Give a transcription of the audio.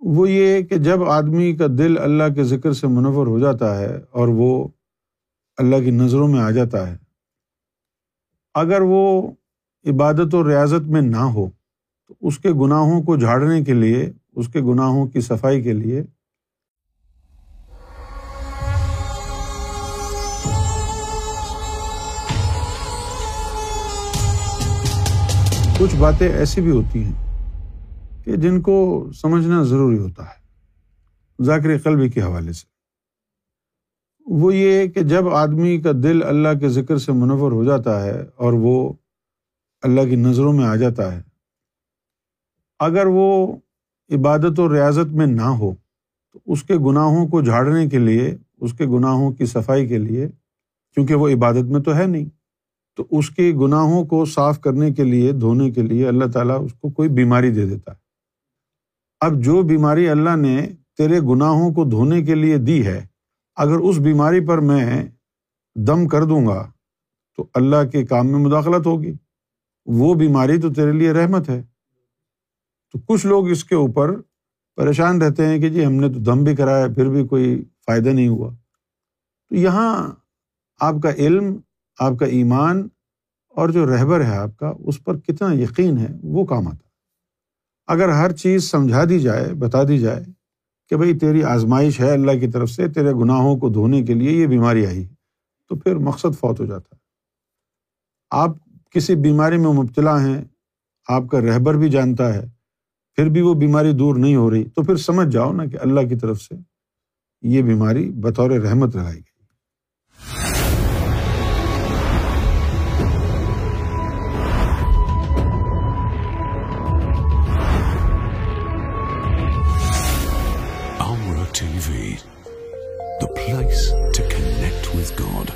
وہ یہ کہ جب آدمی کا دل اللہ کے ذکر سے منور ہو جاتا ہے اور وہ اللہ کی نظروں میں آ جاتا ہے، اگر وہ عبادت و ریاضت میں نہ ہو، تو اس کے گناہوں کو جھاڑنے کے لیے، اس کے گناہوں کی صفائی کے لیے۔ کچھ باتیں ایسی بھی ہوتی ہیں۔ کہ جن کو سمجھنا ضروری ہوتا ہے، ذاکر قلبی کے حوالے سے۔ وہ یہ کہ جب آدمی کا دل اللہ کے ذکر سے منور ہو جاتا ہے اور وہ اللہ کی نظروں میں آ جاتا ہے، اگر وہ عبادت و ریاضت میں نہ ہو، تو اس کے گناہوں کو جھاڑنے کے لیے، اس کے گناہوں کی صفائی کے لیے، کیونکہ وہ عبادت میں تو ہے نہیں، تو اس کے گناہوں کو صاف کرنے کے لیے، دھونے کے لیے اللہ تعالیٰ اس کو کوئی بیماری دے دیتا ہے۔ اب جو بیماری اللہ نے تیرے گناہوں کو دھونے کے لیے دی ہے، اگر اس بیماری پر میں دم کر دوں گا، تو اللہ کے کام میں مداخلت ہوگی۔ وہ بیماری تو تیرے لیے رحمت ہے۔ تو کچھ لوگ اس کے اوپر پریشان رہتے ہیں کہ جی ہم نے تو دم بھی کرایا، پھر بھی کوئی فائدہ نہیں ہوا۔ تو یہاں آپ کا علم، آپ کا ایمان اور جو رہبر ہے آپ کا، اس پر کتنا یقین ہے، وہ کام آتا۔ اگر ہر چیز سمجھا دی جائے، بتا دی جائے کہ بھائی تیری آزمائش ہے اللہ کی طرف سے، تیرے گناہوں کو دھونے کے لیے یہ بیماری آئی، تو پھر مقصد فوت ہو جاتا۔ ہے آپ کسی بیماری میں مبتلا ہیں، آپ کا رہبر بھی جانتا ہے، پھر بھی وہ بیماری دور نہیں ہو رہی، تو پھر سمجھ جاؤ نا کہ اللہ کی طرف سے یہ بیماری بطور رحمت لگائی گئی۔ ٹی وی دا place to connect with God